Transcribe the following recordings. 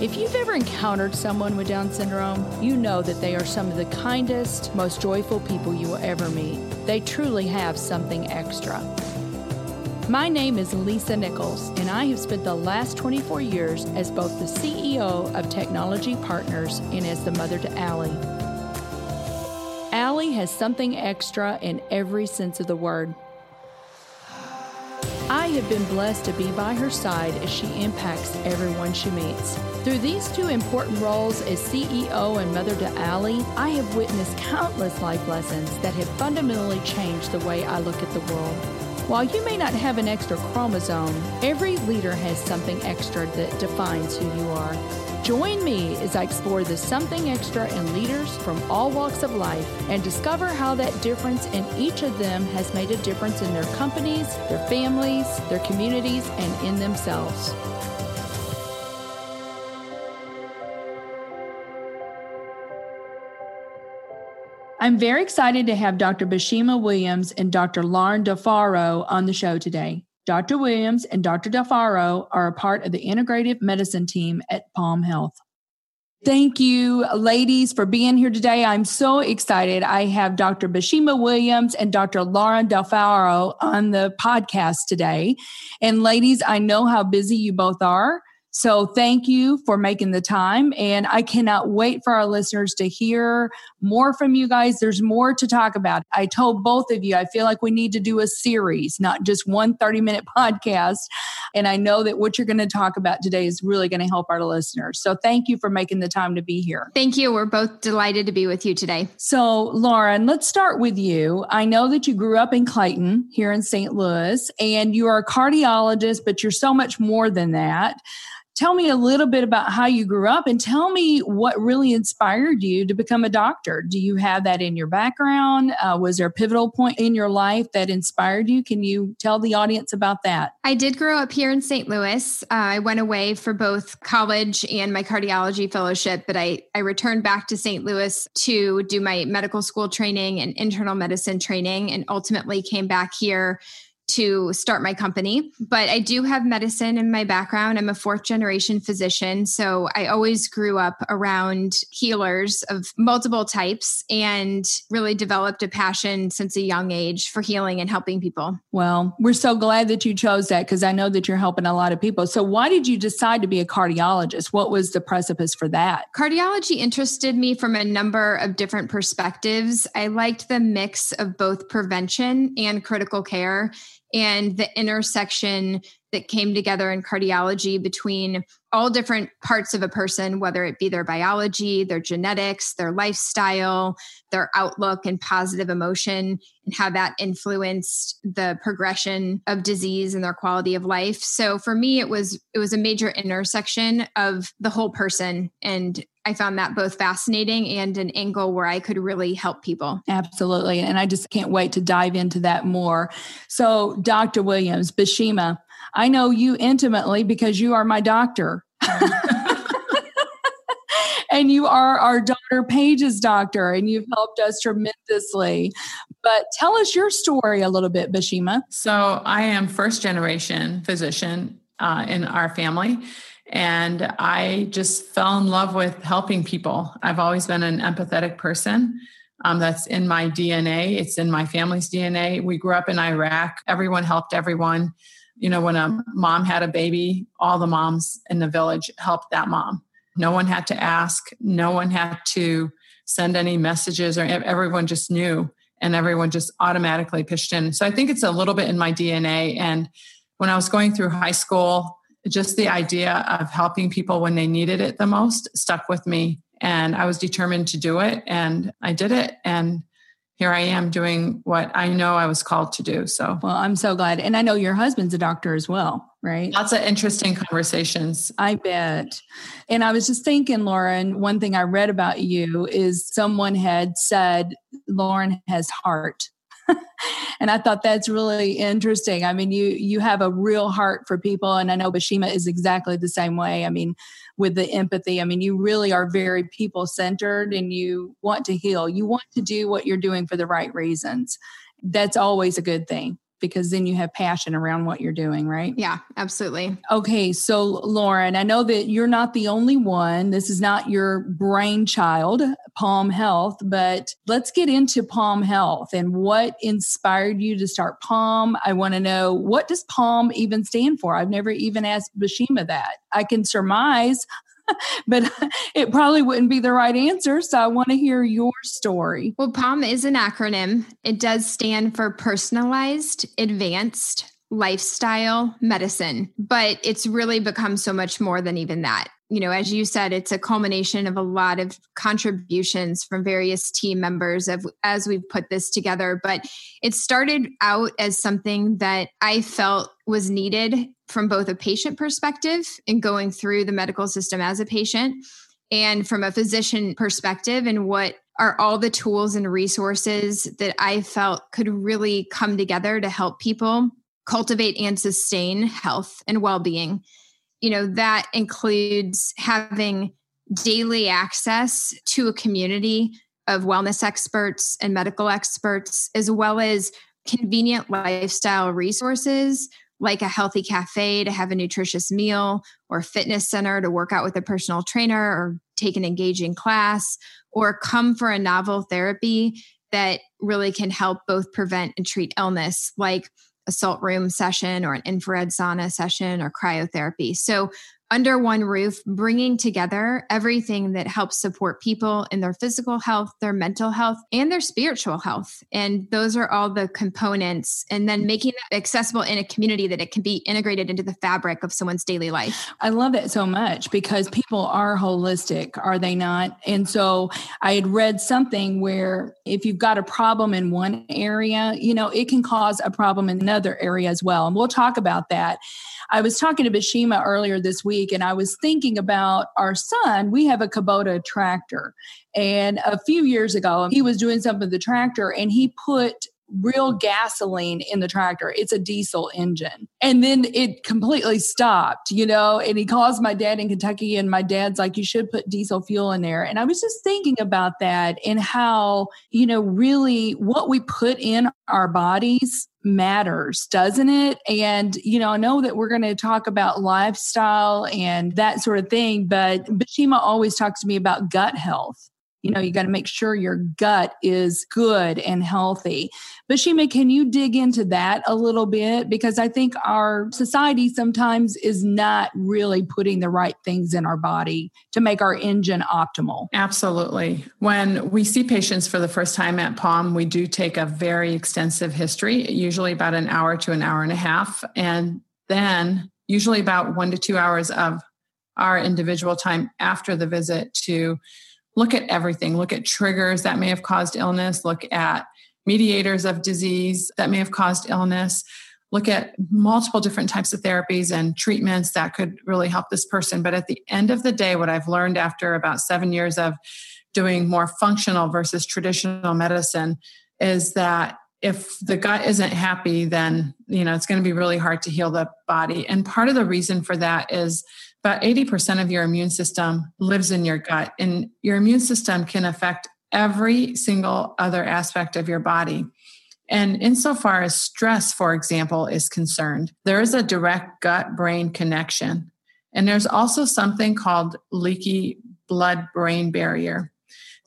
If you've ever encountered someone with Down syndrome, you know that they are some of the kindest, most joyful people you will ever meet. They truly have something extra. My name is Lisa Nichols, and I have spent the last 24 years as both the CEO of Technology Partners and as the mother to Allie. Allie has something extra in every sense of the word. Have been blessed to be by her side as she impacts everyone she meets. Through these two important roles as CEO and mother to Allie, I have witnessed countless life lessons that have fundamentally changed the way I look at the world. While you may not have an extra chromosome, every leader has something extra that defines who you are. Join me as I explore the something extra in leaders from all walks of life and discover how that difference in each of them has made a difference in their companies, their families, their communities, and in themselves. I'm very excited to have Dr. Bashima Williams and Dr. Lauren DeFaro on the show today. Dr. Williams and Dr. DeFaro are a part of the integrative medicine team at Palm Health. Thank you, ladies, for being here today. I'm so excited. I have Dr. Bashima Williams and Dr. Lauren DeFaro on the podcast today. And ladies, I know how busy you both are. So thank you for making the time. And I cannot wait for our listeners to hear more from you guys. There's more to talk about. I told both of you, I feel like we need to do a series, not just one 30 minute podcast. And I know that what you're going to talk about today is really going to help our listeners. So thank you for making the time to be here. Thank you. We're both delighted to be with you today. So, Lauren, let's start with you. I know that you grew up in Clayton here in St. Louis, and you are a cardiologist, but you're so much more than that tell me a little bit about how you grew up and tell me what really inspired you to become a doctor. Do you have that in your background? Uh, was there a pivotal point in your life that inspired you? Can you tell the audience about that? I did grow up here in St. Louis. Uh, I went away for both college and my cardiology fellowship, but I, I returned back to St. Louis to do my medical school training and internal medicine training and ultimately came back here to start my company. But I do have medicine in my background. I'm a fourth generation physician. So I always grew up around healers of multiple types and really developed a passion since a young age for healing and helping people. Well, we're so glad that you chose that because I know that you're helping a lot of people. So, why did you decide to be a cardiologist? What was the precipice for that? Cardiology interested me from a number of different perspectives. I liked the mix of both prevention and critical care and the intersection that came together in cardiology between all different parts of a person, whether it be their biology, their genetics, their lifestyle, their outlook and positive emotion, and how that influenced the progression of disease and their quality of life. So for me, it was it was a major intersection of the whole person and I found that both fascinating and an angle where I could really help people. Absolutely. And I just can't wait to dive into that more. So, Dr. Williams, Bashima, I know you intimately because you are my doctor. and you are our daughter Paige's doctor, and you've helped us tremendously. But tell us your story a little bit, Bashima. So, I am first generation physician uh, in our family. And I just fell in love with helping people. I've always been an empathetic person. Um, that's in my DNA, it's in my family's DNA. We grew up in Iraq, everyone helped everyone. You know, when a mom had a baby, all the moms in the village helped that mom. No one had to ask, no one had to send any messages, or everyone just knew and everyone just automatically pitched in. So I think it's a little bit in my DNA. And when I was going through high school, just the idea of helping people when they needed it the most stuck with me. And I was determined to do it. And I did it. And here I am doing what I know I was called to do. So, well, I'm so glad. And I know your husband's a doctor as well, right? Lots of interesting conversations. I bet. And I was just thinking, Lauren, one thing I read about you is someone had said Lauren has heart. and I thought that's really interesting. I mean, you you have a real heart for people, and I know Bashima is exactly the same way. I mean, with the empathy, I mean, you really are very people centered, and you want to heal. You want to do what you're doing for the right reasons. That's always a good thing because then you have passion around what you're doing, right? Yeah, absolutely. Okay, so Lauren, I know that you're not the only one. This is not your brainchild, Palm Health, but let's get into Palm Health and what inspired you to start Palm. I want to know what does Palm even stand for? I've never even asked Bashima that. I can surmise but it probably wouldn't be the right answer. So I want to hear your story. Well, PALM is an acronym. It does stand for Personalized Advanced Lifestyle Medicine, but it's really become so much more than even that. You know, as you said, it's a culmination of a lot of contributions from various team members of, as we've put this together. But it started out as something that I felt was needed from both a patient perspective in going through the medical system as a patient and from a physician perspective and what are all the tools and resources that I felt could really come together to help people cultivate and sustain health and well-being. You know, that includes having daily access to a community of wellness experts and medical experts as well as convenient lifestyle resources like a healthy cafe to have a nutritious meal or fitness center to work out with a personal trainer or take an engaging class or come for a novel therapy that really can help both prevent and treat illness like a salt room session or an infrared sauna session or cryotherapy. So under one roof, bringing together everything that helps support people in their physical health, their mental health, and their spiritual health. And those are all the components. And then making it accessible in a community that it can be integrated into the fabric of someone's daily life. I love it so much because people are holistic, are they not? And so I had read something where if you've got a problem in one area, you know, it can cause a problem in another area as well. And we'll talk about that. I was talking to Bashima earlier this week and I was thinking about our son. We have a Kubota tractor. And a few years ago, he was doing something with the tractor and he put real gasoline in the tractor. It's a diesel engine. And then it completely stopped, you know, and he calls my dad in Kentucky and my dad's like, you should put diesel fuel in there. And I was just thinking about that and how, you know, really what we put in our bodies matters, doesn't it? And, you know, I know that we're going to talk about lifestyle and that sort of thing, but Bashima always talks to me about gut health you know you got to make sure your gut is good and healthy. Bashima can you dig into that a little bit? Because i think our society sometimes is not really putting the right things in our body to make our engine optimal. Absolutely. When we see patients for the first time at palm we do take a very extensive history usually about an hour to an hour and a half and then usually about one to two hours of our individual time after the visit to look at everything. Look at triggers that may have caused illness. Look at mediators of disease that may have caused illness. Look at multiple different types of therapies and treatments that could really help this person. But at the end of the day what i've learned after about 7 years of doing more functional versus traditional medicine is that if the gut isn't happy then you know it's going to be really hard to heal the body. And part of the reason for that is about 80% of your immune system lives in your gut, and your immune system can affect every single other aspect of your body. And insofar as stress, for example, is concerned, there is a direct gut brain connection. And there's also something called leaky blood brain barrier.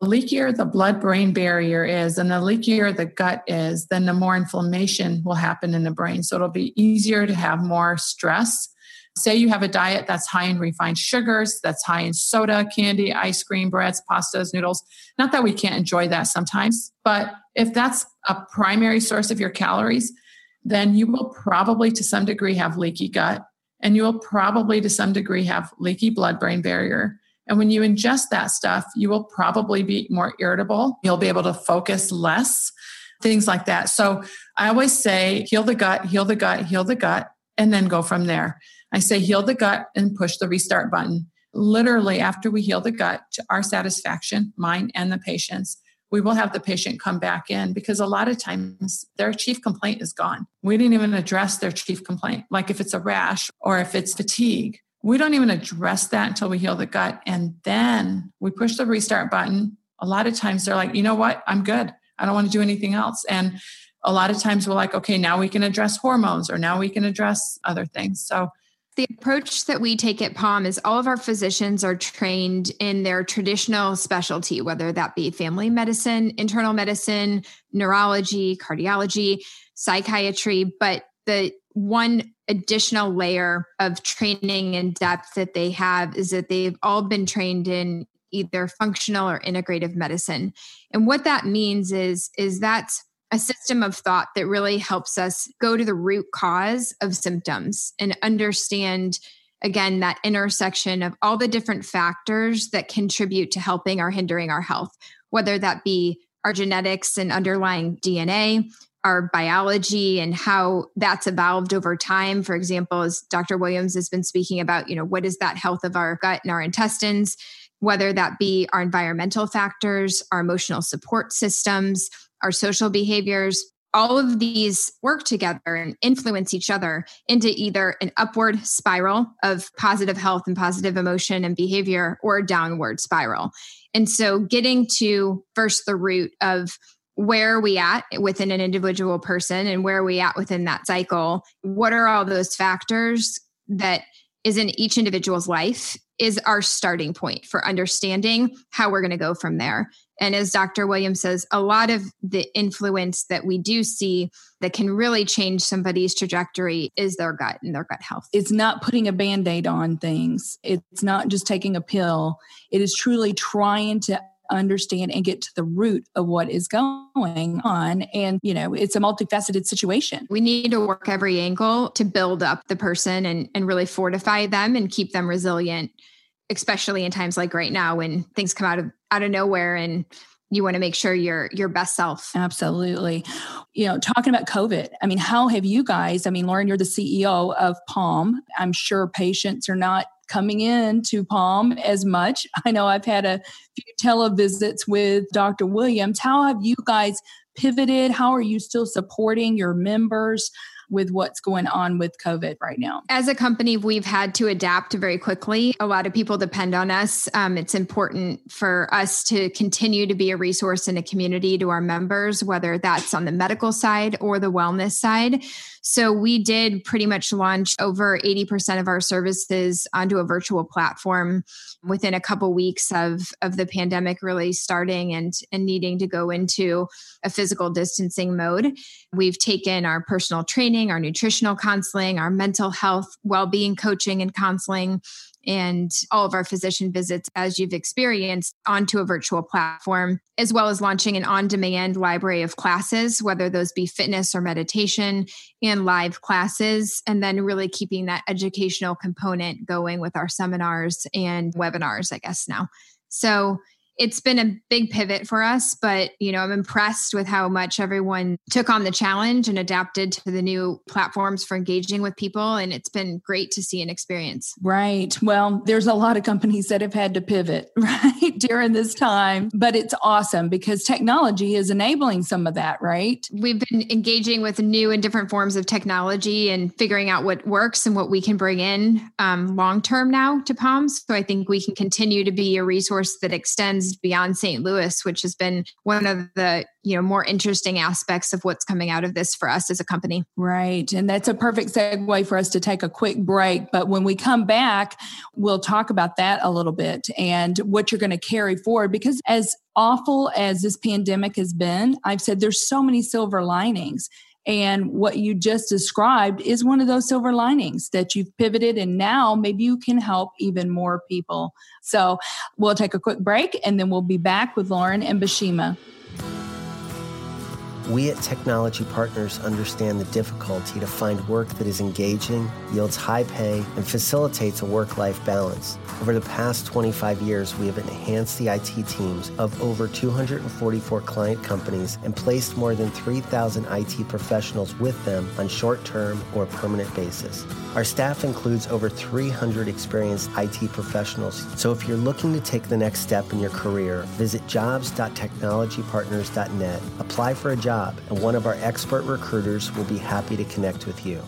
The leakier the blood brain barrier is, and the leakier the gut is, then the more inflammation will happen in the brain. So it'll be easier to have more stress Say you have a diet that's high in refined sugars, that's high in soda, candy, ice cream, breads, pastas, noodles. Not that we can't enjoy that sometimes, but if that's a primary source of your calories, then you will probably to some degree have leaky gut and you will probably to some degree have leaky blood brain barrier. And when you ingest that stuff, you will probably be more irritable. You'll be able to focus less, things like that. So I always say heal the gut, heal the gut, heal the gut, and then go from there. I say heal the gut and push the restart button. Literally, after we heal the gut to our satisfaction, mine and the patient's, we will have the patient come back in because a lot of times their chief complaint is gone. We didn't even address their chief complaint. Like if it's a rash or if it's fatigue, we don't even address that until we heal the gut. And then we push the restart button. A lot of times they're like, you know what? I'm good. I don't want to do anything else. And a lot of times we're like, okay, now we can address hormones or now we can address other things. So the approach that we take at Palm is all of our physicians are trained in their traditional specialty, whether that be family medicine, internal medicine, neurology, cardiology, psychiatry. But the one additional layer of training and depth that they have is that they've all been trained in either functional or integrative medicine. And what that means is is that's a system of thought that really helps us go to the root cause of symptoms and understand again that intersection of all the different factors that contribute to helping or hindering our health whether that be our genetics and underlying DNA our biology and how that's evolved over time for example as Dr. Williams has been speaking about you know what is that health of our gut and our intestines whether that be our environmental factors our emotional support systems our social behaviors, all of these work together and influence each other into either an upward spiral of positive health and positive emotion and behavior or a downward spiral. And so getting to first the root of where are we at within an individual person and where are we at within that cycle? What are all those factors that is in each individual's life is our starting point for understanding how we're going to go from there. And as Dr. Williams says, a lot of the influence that we do see that can really change somebody's trajectory is their gut and their gut health. It's not putting a band aid on things, it's not just taking a pill. It is truly trying to understand and get to the root of what is going on. And, you know, it's a multifaceted situation. We need to work every angle to build up the person and, and really fortify them and keep them resilient especially in times like right now when things come out of out of nowhere and you want to make sure you're your best self. Absolutely. You know, talking about COVID, I mean, how have you guys, I mean, Lauren, you're the CEO of Palm. I'm sure patients are not coming in to Palm as much. I know I've had a few televisits with Dr. Williams. How have you guys pivoted? How are you still supporting your members? With what's going on with COVID right now? As a company, we've had to adapt very quickly. A lot of people depend on us. Um, it's important for us to continue to be a resource in a community to our members, whether that's on the medical side or the wellness side. So we did pretty much launch over 80% of our services onto a virtual platform within a couple weeks of, of the pandemic really starting and, and needing to go into a physical distancing mode. We've taken our personal training, our nutritional counseling, our mental health, well-being coaching and counseling and all of our physician visits as you've experienced onto a virtual platform, as well as launching an on demand library of classes, whether those be fitness or meditation and live classes, and then really keeping that educational component going with our seminars and webinars, I guess now. So it's been a big pivot for us, but you know, I'm impressed with how much everyone took on the challenge and adapted to the new platforms for engaging with people and it's been great to see and experience. Right. Well, there's a lot of companies that have had to pivot, right, during this time, but it's awesome because technology is enabling some of that, right? We've been engaging with new and different forms of technology and figuring out what works and what we can bring in um, long term now to POMS. So I think we can continue to be a resource that beyond St. Louis, which has been one of the you know more interesting aspects of what's coming out of this for us as a company. Right, and that's a perfect segue for us to take a quick break. But when we come back, we'll talk about that a little bit and what you're going to carry forward because as awful as this pandemic has been, I've said there's so many silver linings. And what you just described is one of those silver linings that you've pivoted and now maybe you can help even more people. So we'll take a quick break and then we'll be back with Lauren and Bashima. We at Technology Partners understand the difficulty to find work that is engaging, yields high pay, and facilitates a work life balance. Over the past 25 years, we have enhanced the IT teams of over 244 client companies and placed more than 3,000 IT professionals with them on short term or permanent basis. Our staff includes over 300 experienced IT professionals. So if you're looking to take the next step in your career, visit jobs.technologypartners.net, apply for a job job, and one of our expert recruiters will be happy to connect with you.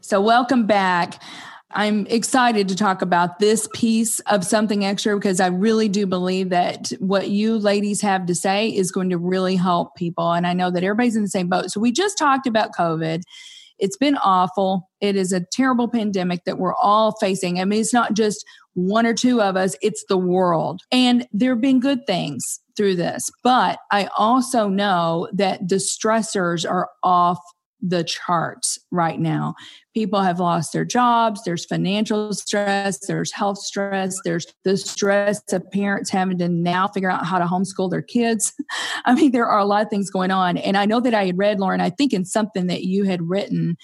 So, welcome back. I'm excited to talk about this piece of something extra because I really do believe that what you ladies have to say is going to really help people. And I know that everybody's in the same boat. So, we just talked about COVID. It's been awful. It is a terrible pandemic that we're all facing. I mean, it's not just one or two of us, it's the world. And there have been good things through this. But I also know that the stressors are off the charts right now. People have lost their jobs, there's financial stress, there's health stress, there's the stress of parents having to now figure out how to homeschool their kids. I mean, there are a lot of things going on. And I know that I had read, Lauren, I think in something that you had written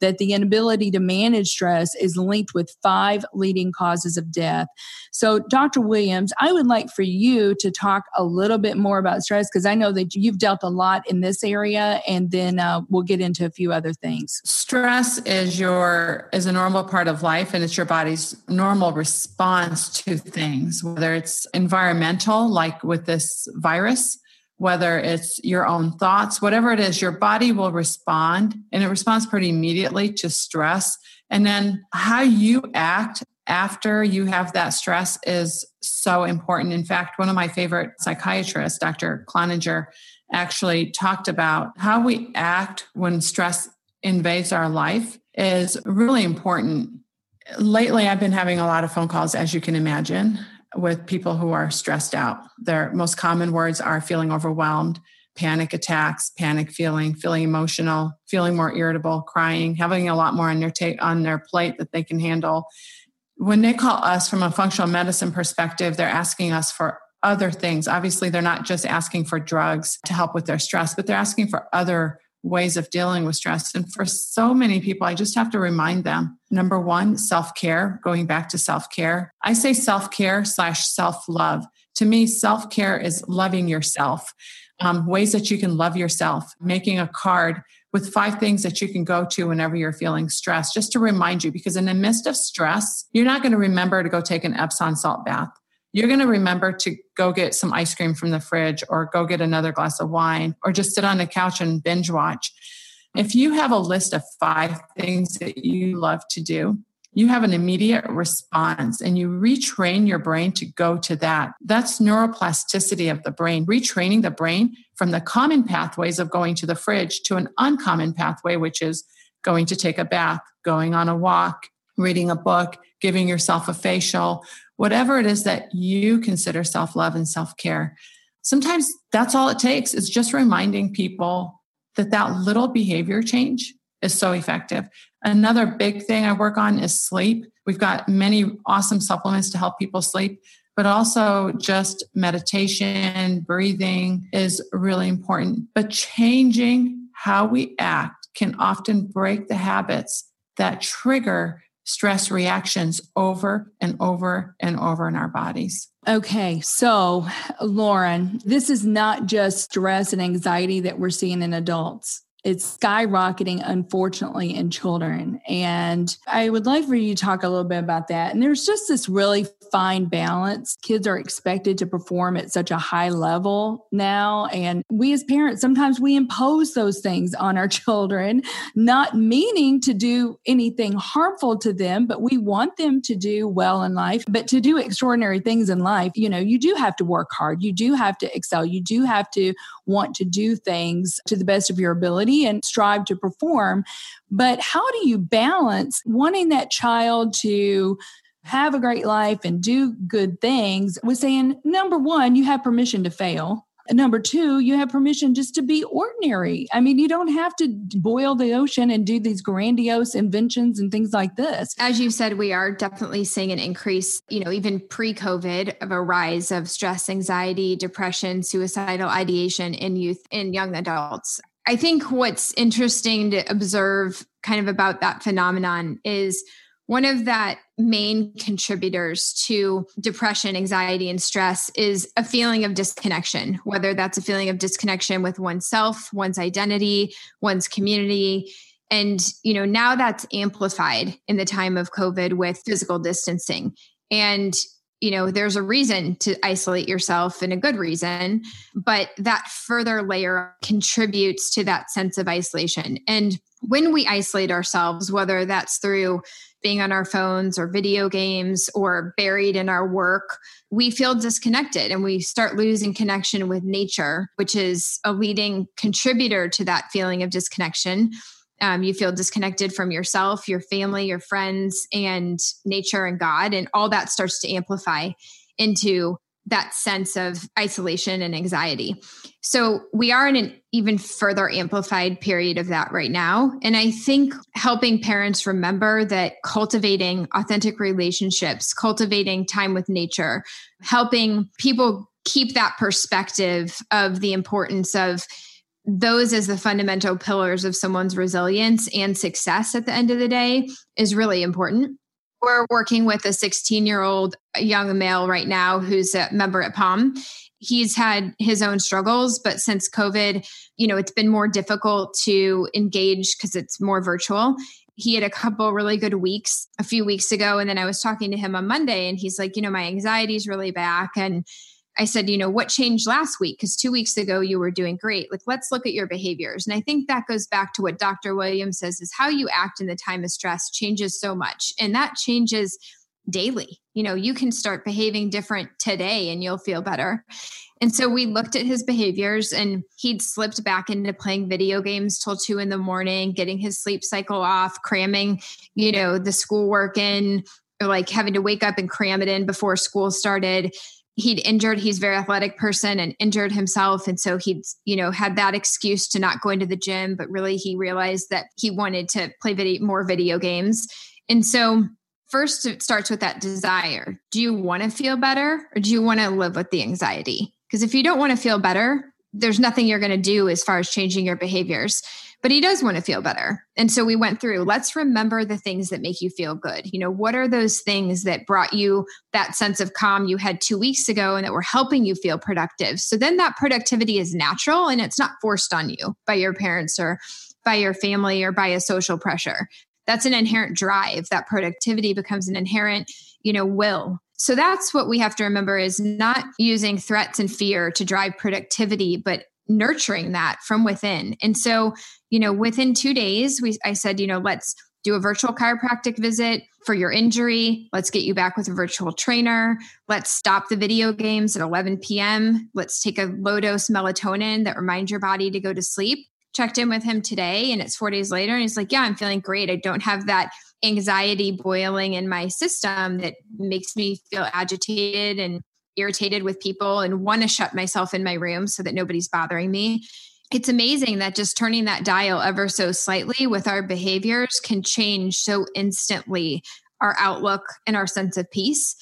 that the inability to manage stress is linked with five leading causes of death. So, Dr. Williams, I would like for you to talk a little bit more about stress because I know that you've dealt a lot in this area, and then uh, we'll get into a few other things. Stress is your is a normal part of life, and it's your body's normal response to things, whether it's environmental, like with this virus whether it's your own thoughts, whatever it is, your body will respond and it responds pretty immediately to stress. And then how you act after you have that stress is so important. In fact, one of my favorite psychiatrists, Dr. Cloninger, actually talked about how we act when stress invades our life is really important. Lately, I've been having a lot of phone calls, as you can imagine, with people who are stressed out. Their most common words are feeling overwhelmed, panic attacks, panic feeling, feeling emotional, feeling more irritable, crying, having a lot more on their ta- on their plate that they can handle. When they call us from a functional medicine perspective, they're asking us for other things. Obviously, they're not just asking for drugs to help with their stress, but they're asking for other ways of dealing with stress. And for so many people, I just have to remind them number one, self care, going back to self care. I say self care slash self love. To me, self care is loving yourself. Um, ways that you can love yourself, making a card with five things that you can go to whenever you're feeling stressed, just to remind you, because in the midst of stress, you're not going to remember to go take an Epsom salt bath you're going to remember to go get some ice cream from the fridge or go get another glass of wine or just sit on the couch and binge watch. If you have a list of five things that you love to do, you have an immediate response and you retrain your brain to go to that. That's neuroplasticity of the brain, retraining the brain from the common pathways of going to the fridge to an uncommon pathway, which is going to take a bath, going on a walk, reading a book, giving yourself a facial, whatever it is that you consider self love and self care. Sometimes that's all it takes is just reminding people that that little behavior change is so effective. Another big thing I work on is sleep. We've got many awesome supplements to help people sleep, but also just meditation, breathing is really important. But changing how we act can often break the habits that trigger stress reactions over and over and over in our bodies. Okay, so Lauren, this is not just stress and anxiety that we're seeing in adults it's skyrocketing, unfortunately, in children. And I would like for you to talk a little bit about that. And there's just this really fine balance. Kids are expected to perform at such a high level now. And we as parents, sometimes we impose those things on our children, not meaning to do anything harmful to them, but we want them to do well in life. But to do extraordinary things in life, you know, you do have to work hard. You do have to excel. You do have to want to do things to the best of your ability and strive to perform. But how do you balance wanting that child to have a great life and do good things with saying, number one, you have permission to fail. Number two, you have permission just to be ordinary. I mean, you don't have to boil the ocean and do these grandiose inventions and things like this. As you said, we are definitely seeing an increase, you know, even pre COVID, of a rise of stress, anxiety, depression, suicidal ideation in youth, in young adults. I think what's interesting to observe kind of about that phenomenon is one of that main contributors to depression, anxiety, and stress is a feeling of disconnection, whether that's a feeling of disconnection with oneself, one's identity, one's community. And, you know, now that's amplified in the time of COVID with physical distancing. And, you know, there's a reason to isolate yourself and a good reason, but that further layer contributes to that sense of isolation. And when we isolate ourselves, whether that's through being on our phones or video games or buried in our work, we feel disconnected and we start losing connection with nature, which is a leading contributor to that feeling of disconnection. Um, you feel disconnected from yourself, your family, your friends, and nature and God, and all that starts to amplify into that sense of isolation and anxiety. So we are in an even further amplified period of that right now. And I think helping parents remember that cultivating authentic relationships, cultivating time with nature, helping people keep that perspective of the importance of those as the fundamental pillars of someone's resilience and success at the end of the day is really important. We're working with a 16 year old young male right now who's a member at Palm. He's had his own struggles, but since COVID, you know, it's been more difficult to engage because it's more virtual he had a couple really good weeks a few weeks ago and then i was talking to him on monday and he's like you know my anxiety is really back and I said, you know, what changed last week? Because two weeks ago you were doing great. Like, let's look at your behaviors. And I think that goes back to what Dr. Williams says is how you act in the time of stress changes so much. And that changes daily. You know, you can start behaving different today and you'll feel better. And so we looked at his behaviors and he'd slipped back into playing video games till two in the morning, getting his sleep cycle off, cramming, you know, the schoolwork in, or like having to wake up and cram it in before school started he'd injured he's very athletic person and injured himself. And so he'd you know had that excuse to not go into the gym but really he realized that he wanted to play video more video games. And so first it starts with that desire. Do you want to feel better or do you want to live with the anxiety? Because if you don't want to feel better there's nothing you're going to do as far as changing your behaviors but he does want to feel better. And so we went through, let's remember the things that make you feel good. You know, what are those things that brought you that sense of calm you had two weeks ago and that were helping you feel productive? So then that productivity is natural and it's not forced on you by your parents or by your family or by a social pressure. That's an inherent drive. That productivity becomes an inherent, you know, will so that's what we have to remember is not using threats and fear to drive productivity but nurturing that from within. And so, you know, within two days, we I said, you know, let's do a virtual chiropractic visit for your injury. Let's get you back with a virtual trainer. Let's stop the video games at 11 p.m. Let's take a low dose melatonin that reminds your body to go to sleep. Checked in with him today and it's four days later. And he's like, Yeah, I'm feeling great. I don't have that anxiety boiling in my system that makes me feel agitated and irritated with people and want to shut myself in my room so that nobody's bothering me. It's amazing that just turning that dial ever so slightly with our behaviors can change so instantly our outlook and our sense of peace.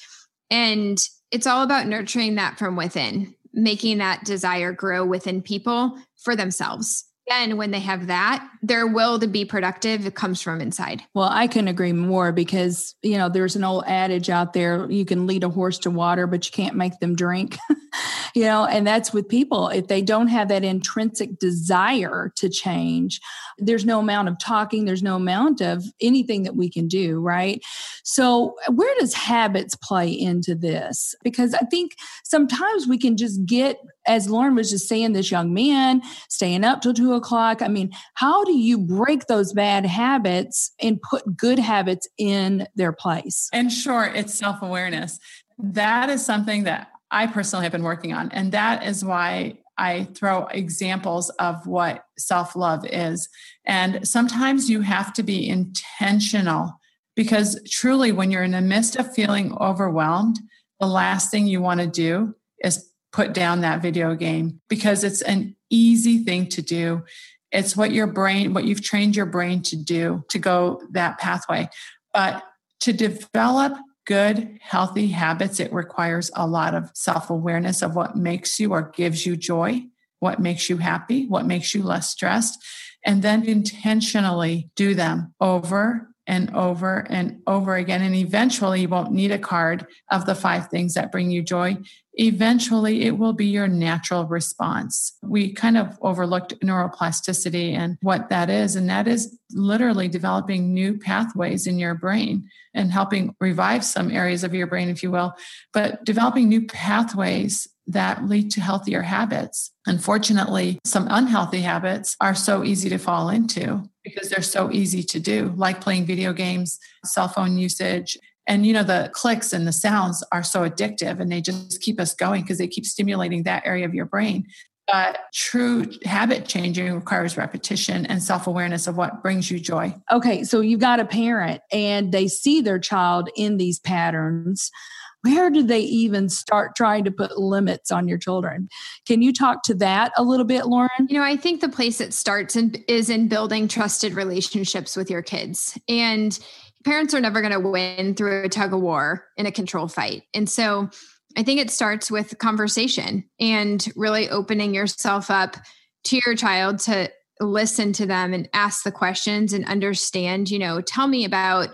And it's all about nurturing that from within, making that desire grow within people for themselves again, when they have that, their will to be productive it comes from inside. Well, I can agree more because, you know, there's an old adage out there you can lead a horse to water, but you can't make them drink. you know, and that's with people. If they don't have that intrinsic desire to change, there's no amount of talking, there's no amount of anything that we can do, right? So, where does habits play into this? Because I think sometimes we can just get, as Lauren was just saying, this young man staying up till two o'clock. I mean, how do you break those bad habits and put good habits in their place? And sure, it's self awareness. That is something that I personally have been working on. And that is why I throw examples of what self love is. And sometimes you have to be intentional because truly, when you're in the midst of feeling overwhelmed, the last thing you want to do is put down that video game because it's an easy thing to do. It's what your brain, what you've trained your brain to do to go that pathway. But to develop good, healthy habits, it requires a lot of self awareness of what makes you or gives you joy, what makes you happy, what makes you less stressed, and then intentionally do them over and over and over again. And eventually, you won't need a card of the five things that bring you joy. Eventually, it will be your natural response. We kind of overlooked neuroplasticity and what that is. And that is literally developing new pathways in your brain and helping revive some areas of your brain, if you will, but developing new pathways that lead to healthier habits. Unfortunately, some unhealthy habits are so easy to fall into because they're so easy to do, like playing video games, cell phone usage. And you know, the clicks and the sounds are so addictive and they just keep us going because they keep stimulating that area of your brain. But true habit changing requires repetition and self awareness of what brings you joy. Okay, so you've got a parent and they see their child in these patterns where do they even start trying to put limits on your children? Can you talk to that a little bit, Lauren? You know, I think the place it starts in, is in building trusted relationships with your kids. And parents are never going to win through a tug of war in a control fight. And so I think it starts with conversation and really opening yourself up to your child to listen to them and ask the questions and understand, you know, tell me about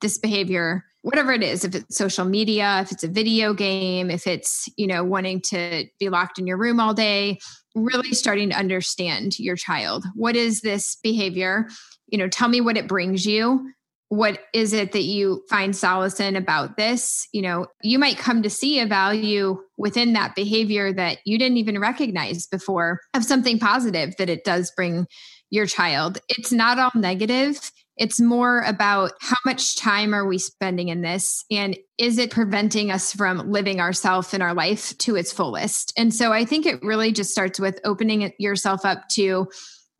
this behavior whatever it is if it's social media if it's a video game if it's you know wanting to be locked in your room all day really starting to understand your child what is this behavior you know tell me what it brings you what is it that you find solace in about this? You know you might come to see a value within that behavior that you didn't even recognize before of something positive that it does bring your child. It's not all negative. It's more about how much time are we spending in this and is it preventing us from living ourself and our life to its fullest? And so I think it really just starts with opening yourself up to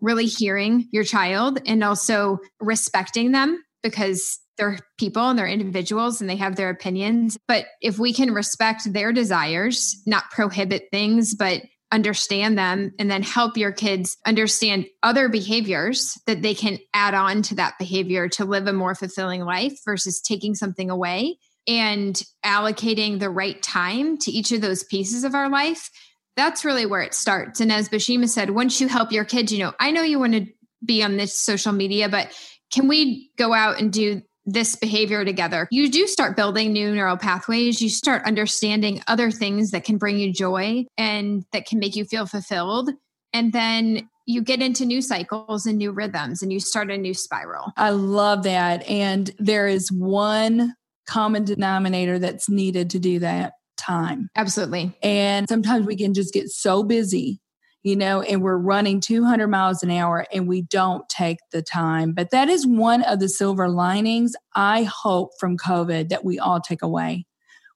really hearing your child and also respecting them because they're people and they're individuals and they have their opinions. But if we can respect their desires, not prohibit things, but understand them and then help your kids understand other behaviors that they can add on to that behavior to live a more fulfilling life versus taking something away and allocating the right time to each of those pieces of our life that's really where it starts and as bashima said once you help your kids you know i know you want to be on this social media but can we go out and do this behavior together, you do start building new neural pathways. You start understanding other things that can bring you joy and that can make you feel fulfilled. And then you get into new cycles and new rhythms and you start a new spiral. I love that. And there is one common denominator that's needed to do that time. Absolutely. And sometimes we can just get so busy you know, and we're running 200 miles an hour and we don't take the time. But that is one of the silver linings I hope from COVID that we all take away.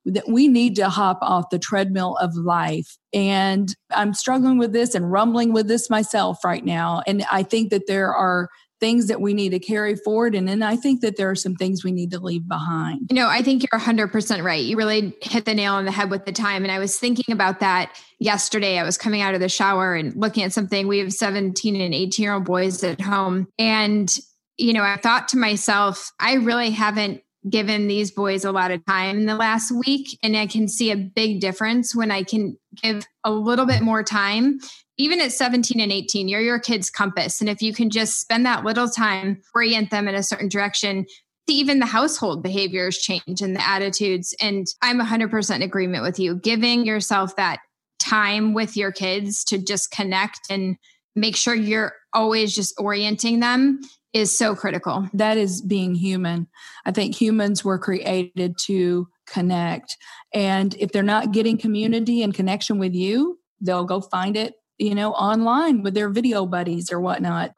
That we need to hop off the treadmill of life. And I'm struggling with this and rumbling with this myself right now. And I think that there are things that we need to carry forward. And then I think that there are some things we need to leave behind. You know, I think you're 100% right. You really hit the nail on the head with the time. And I was thinking about that yesterday. I was coming out of the shower and looking at something. We have 17 and 18 year old boys at home. And, you know, I thought to myself, I really haven't given these boys a lot of time in the last week. And I can see a big difference when I can give a little bit more time even at 17 and 18, you're your kid's compass. And if you can just spend that little time, orient them in a certain direction, even the household behaviors change and the attitudes. And I'm 100% in agreement with you. Giving yourself that time with your kids to just connect and make sure you're always just orienting them is so critical. That is being human. I think humans were created to connect. And if they're not getting community and connection with you, they'll go find it you know, online with their video buddies or whatnot.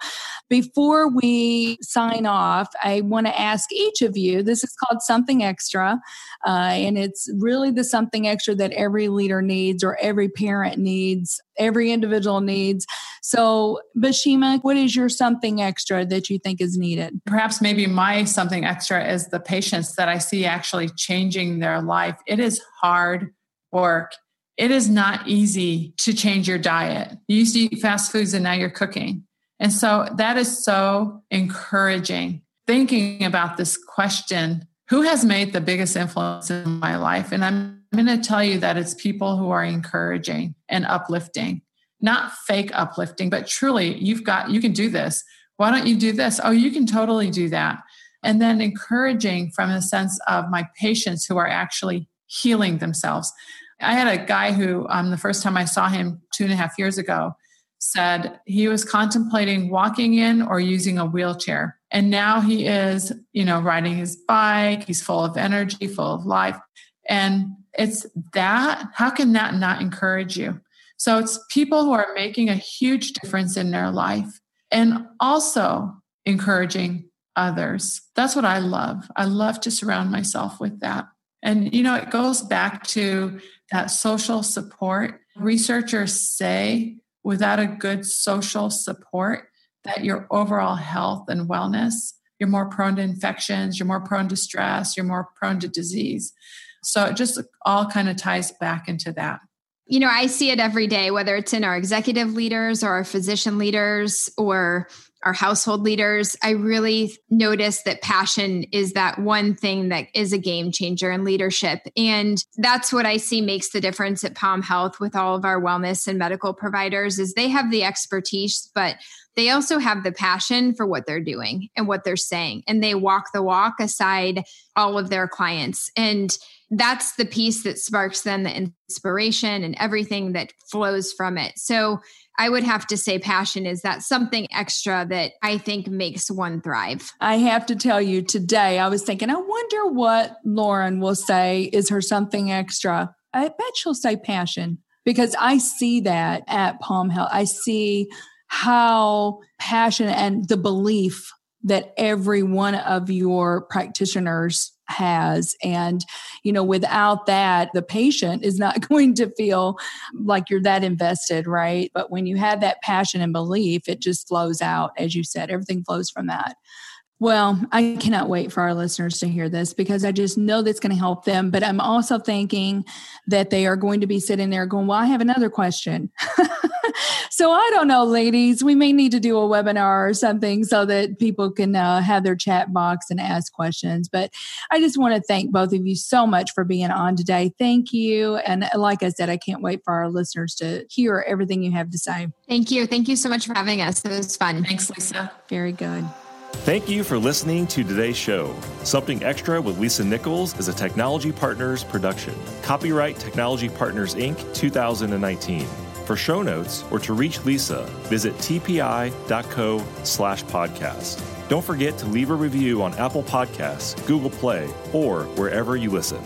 Before we sign off, I want to ask each of you this is called Something Extra, uh, and it's really the something extra that every leader needs or every parent needs, every individual needs. So, Bashima, what is your something extra that you think is needed? Perhaps maybe my something extra is the patients that I see actually changing their life. It is hard work it is not easy to change your diet. You used to eat fast foods and now you're cooking. And so that is so encouraging. Thinking about this question who has made the biggest influence in my life? And I'm going to tell you that it's people who are encouraging and uplifting, not fake uplifting, but truly, you've got, you can do this. Why don't you do this? Oh, you can totally do that. And then encouraging from a sense of my patients who are actually healing themselves. I had a guy who, um, the first time I saw him two and a half years ago, said he was contemplating walking in or using a wheelchair. And now he is, you know, riding his bike. He's full of energy, full of life. And it's that. How can that not encourage you? So it's people who are making a huge difference in their life and also encouraging others. That's what I love. I love to surround myself with that. And, you know, it goes back to that social support. Researchers say without a good social support, that your overall health and wellness, you're more prone to infections, you're more prone to stress, you're more prone to disease. So it just all kind of ties back into that. You know, I see it every day, whether it's in our executive leaders or our physician leaders or our household leaders, I really notice that passion is that one thing that is a game changer in leadership. And that's what I see makes the difference at Palm Health with all of our wellness and medical providers is they have the expertise, but they also have the passion for what they're doing and what they're saying. And they walk the walk aside all of their clients. And that's the piece that sparks then the inspiration and everything that flows from it. So I would have to say passion is that something extra that I think makes one thrive. I have to tell you today, I was thinking, I wonder what Lauren will say is her something extra. I bet she'll say passion because I see that at Palm Health. I see how passion and the belief that every one of your practitioners has and you know without that the patient is not going to feel like you're that invested right but when you have that passion and belief it just flows out as you said everything flows from that well, I cannot wait for our listeners to hear this because I just know that's going to help them. But I'm also thinking that they are going to be sitting there going, Well, I have another question. so I don't know, ladies. We may need to do a webinar or something so that people can uh, have their chat box and ask questions. But I just want to thank both of you so much for being on today. Thank you. And like I said, I can't wait for our listeners to hear everything you have to say. Thank you. Thank you so much for having us. It was fun. Thanks, Lisa. Very good. Thank you for listening to today's show. Something Extra with Lisa Nichols is a Technology Partners production. Copyright Technology Partners Inc. 2019. For show notes or to reach Lisa, visit tpi.co slash podcast. Don't forget to leave a review on Apple Podcasts, Google Play, or wherever you listen.